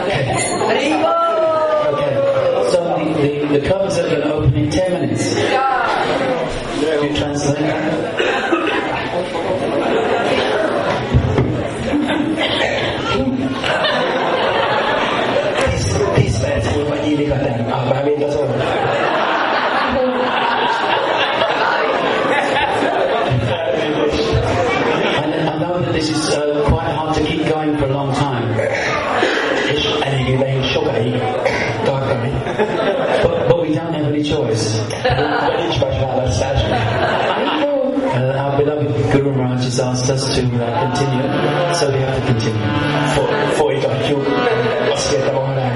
Okay. So the, the, the are going to open in 10 minutes. Can you translate that? Asked us to uh, continue, so we have to continue. Fo- folytatjuk. Azt kérte Maharaj.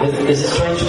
There's, there's a strange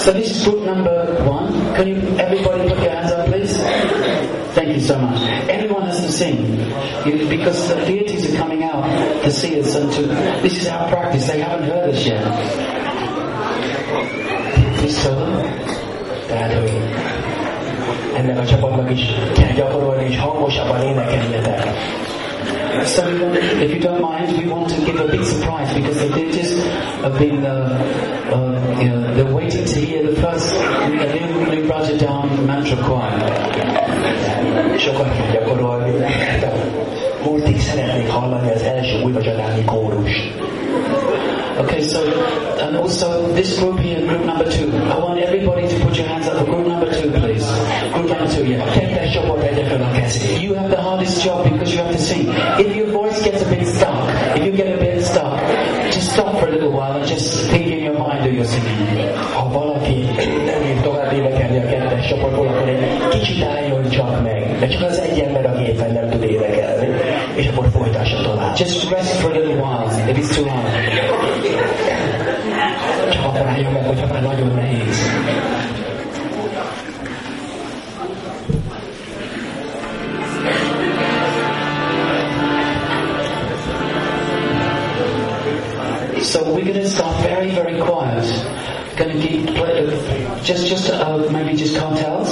So this is group number one. Can you, everybody put your hands up, please? Thank you so much. Everyone has to sing because the deities are coming out to see us and to. This is our practice. They haven't heard us yet. Please tell them. Hogy ennek a csapatnak is kell gyakorolni, és hangosabban énekeljetek. So, we if you don't mind, we want to give a big surprise because the deities have been, uh, uh, you know, they're waiting to hear the first uh, new, new Rajadam mantra choir. Sokat kell gyakorolni. De Múltig szeretnék hallani az első új vacsoráni kórust. Okay, so, and also this group here, group number two, I want everybody to put your hands up for group number two, please. Group number two, yeah. Kettes csoport tegye fel a kezét. You have the hardest job because you have to sing. If your voice gets a bit stuck, if you get a bit stuck, just stop for a little while and just think in your mind that you're singing. Valaki csoportból, akkor egy kicsit álljon csak meg. De csak az egy ember a gépen nem tud énekelni. És akkor folytassa tovább. Just rest for a little while if it's too hard. Csak álljon meg, hogyha már nagyon nehéz. So we're going to start very, very quiet. Going to keep just, just uh, maybe just kartals.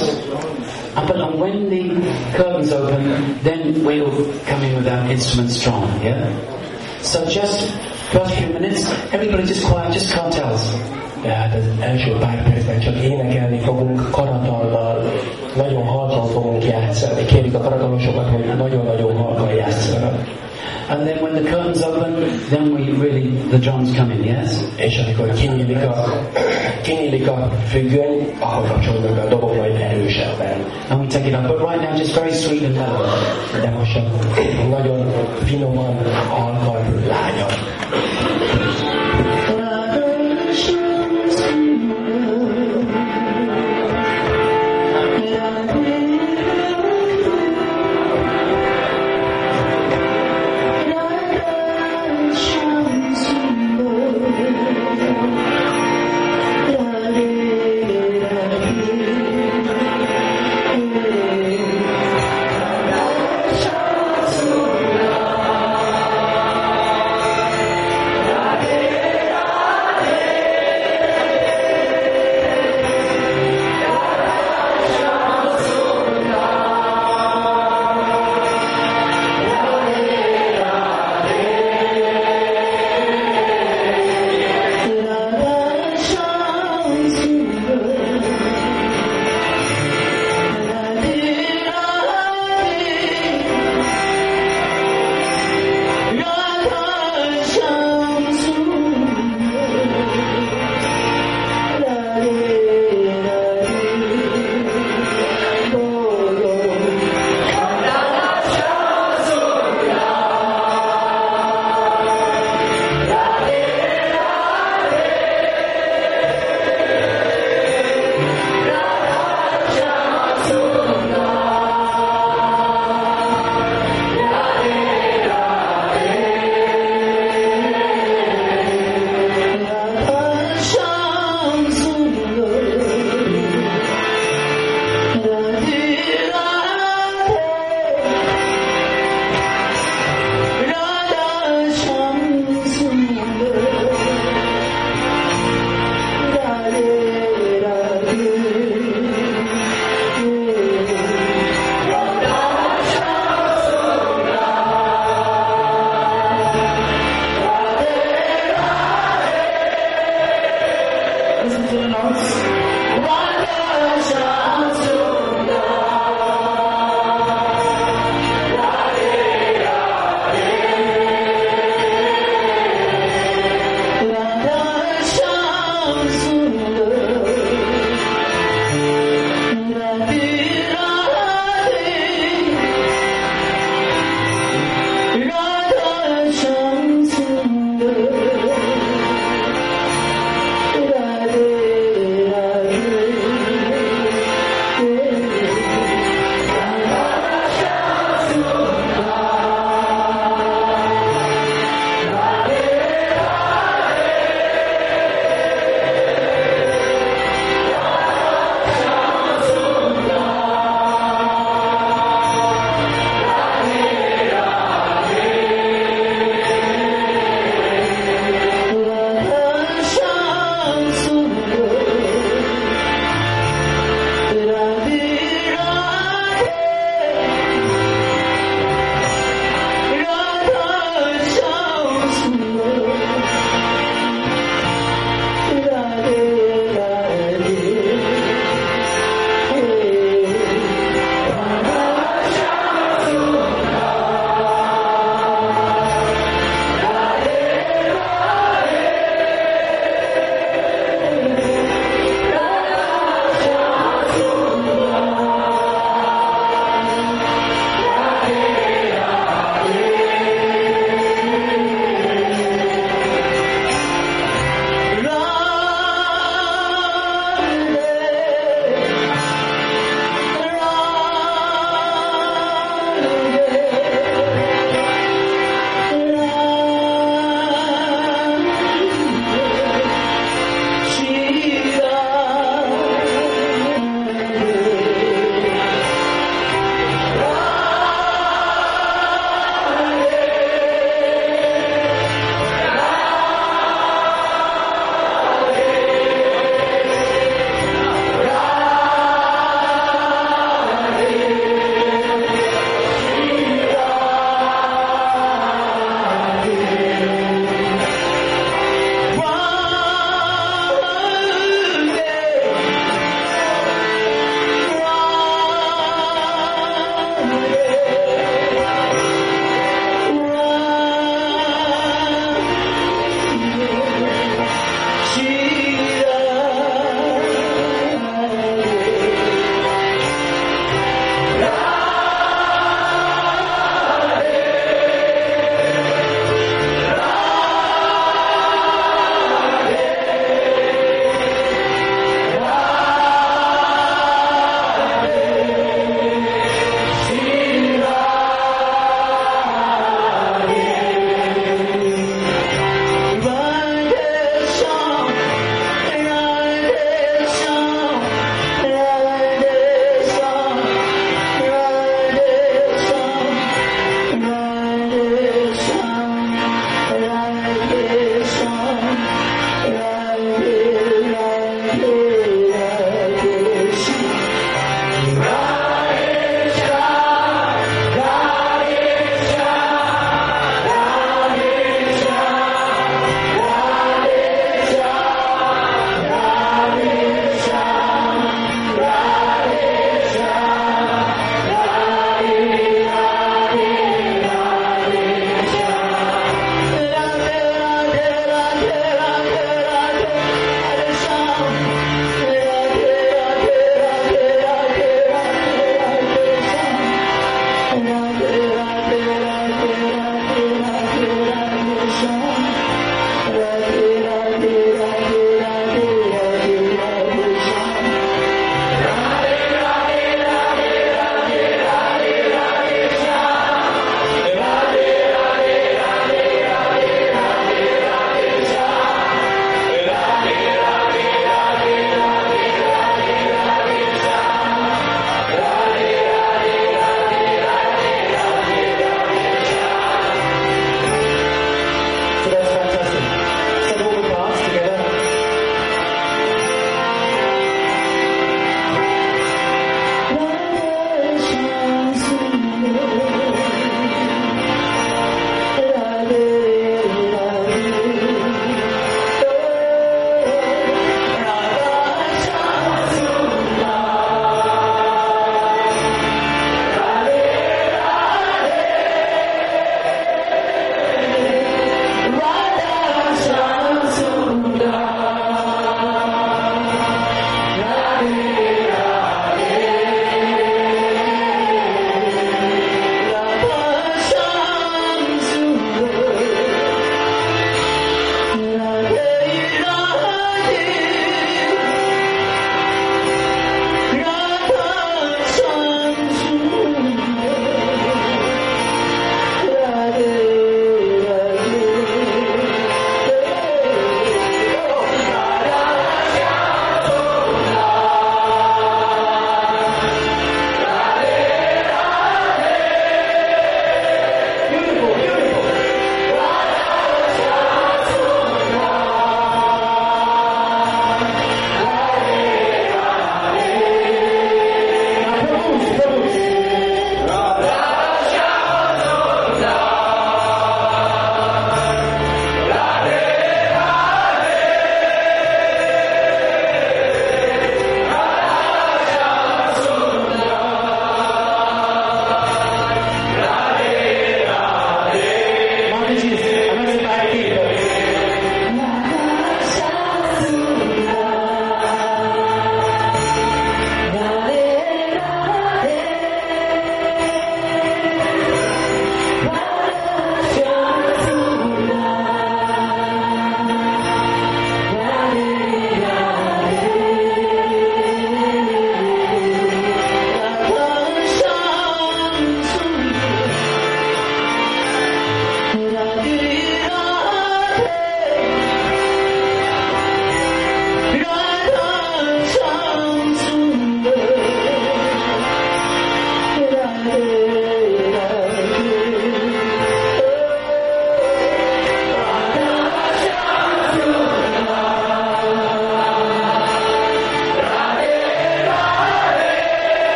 Uh, but uh, when the curtains open, then we'll come in with our instruments strong. Yeah. So just first few minutes, everybody just quiet, just kartals. Tehát az első pár percben csak énekelni fogunk karatallal, nagyon halkan fogunk játszani. Kérjük a karatalosokat, hogy nagyon-nagyon halkan játszanak. And then when the curtains open, then we really the drums come in. Yes. És amikor kinyílik a, kinyílik a függöny, ahol kapcsolódnak be a dobok majd erősebben. And we take it up. But right now, just very sweet and mellow. De most nagyon finoman, halkan, lányan.